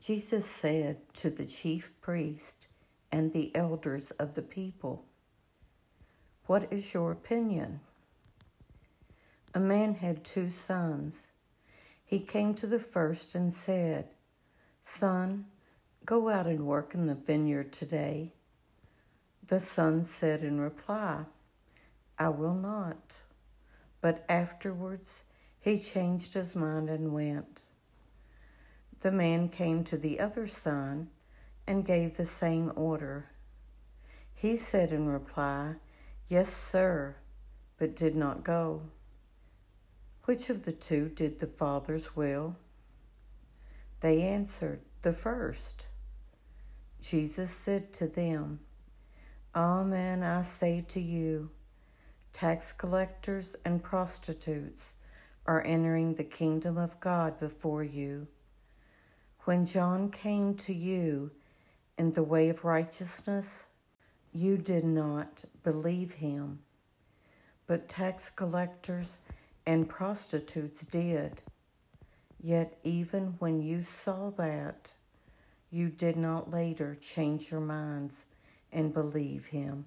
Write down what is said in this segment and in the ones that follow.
Jesus said to the chief priest and the elders of the people, What is your opinion? A man had two sons. He came to the first and said, Son, go out and work in the vineyard today. The son said in reply, I will not. But afterwards he changed his mind and went the man came to the other son and gave the same order. He said in reply, Yes, sir, but did not go. Which of the two did the father's will? They answered, The first. Jesus said to them, Amen, I say to you, tax collectors and prostitutes are entering the kingdom of God before you. When John came to you in the way of righteousness, you did not believe him, but tax collectors and prostitutes did. Yet, even when you saw that, you did not later change your minds and believe him.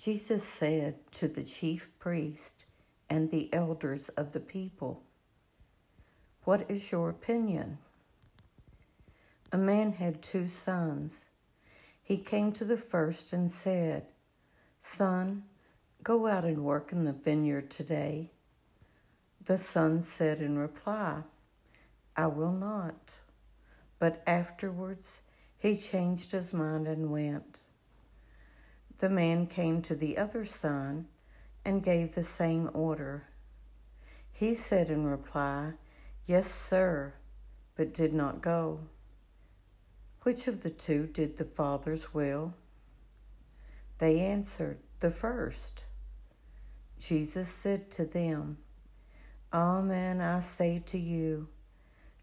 Jesus said to the chief priest and the elders of the people, What is your opinion? A man had two sons. He came to the first and said, Son, go out and work in the vineyard today. The son said in reply, I will not. But afterwards he changed his mind and went. The man came to the other son and gave the same order. He said in reply, Yes, sir, but did not go. Which of the two did the father's will? They answered, The first. Jesus said to them, Amen, I say to you,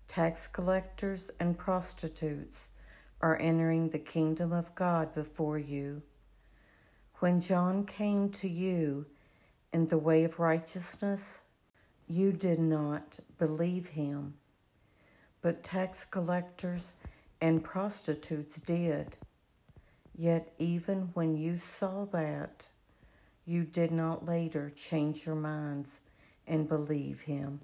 tax collectors and prostitutes are entering the kingdom of God before you. When John came to you in the way of righteousness, you did not believe him, but tax collectors and prostitutes did. Yet, even when you saw that, you did not later change your minds and believe him.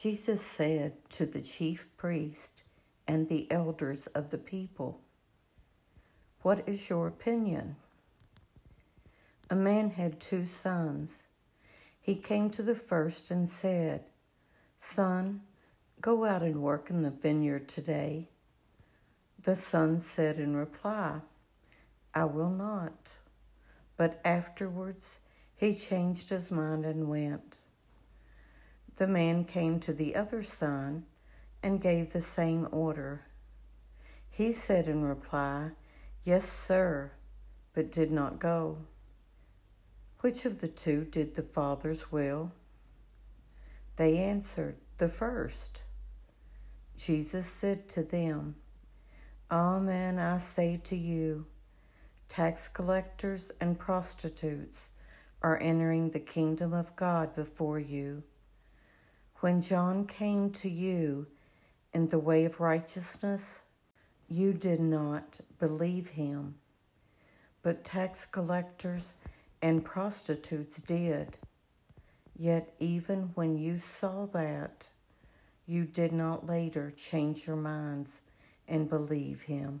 Jesus said to the chief priest and the elders of the people, What is your opinion? A man had two sons. He came to the first and said, Son, go out and work in the vineyard today. The son said in reply, I will not. But afterwards he changed his mind and went. The man came to the other son and gave the same order. He said in reply, Yes, sir, but did not go. Which of the two did the father's will? They answered, The first. Jesus said to them, Amen, I say to you, tax collectors and prostitutes are entering the kingdom of God before you. When John came to you in the way of righteousness, you did not believe him, but tax collectors and prostitutes did. Yet, even when you saw that, you did not later change your minds and believe him.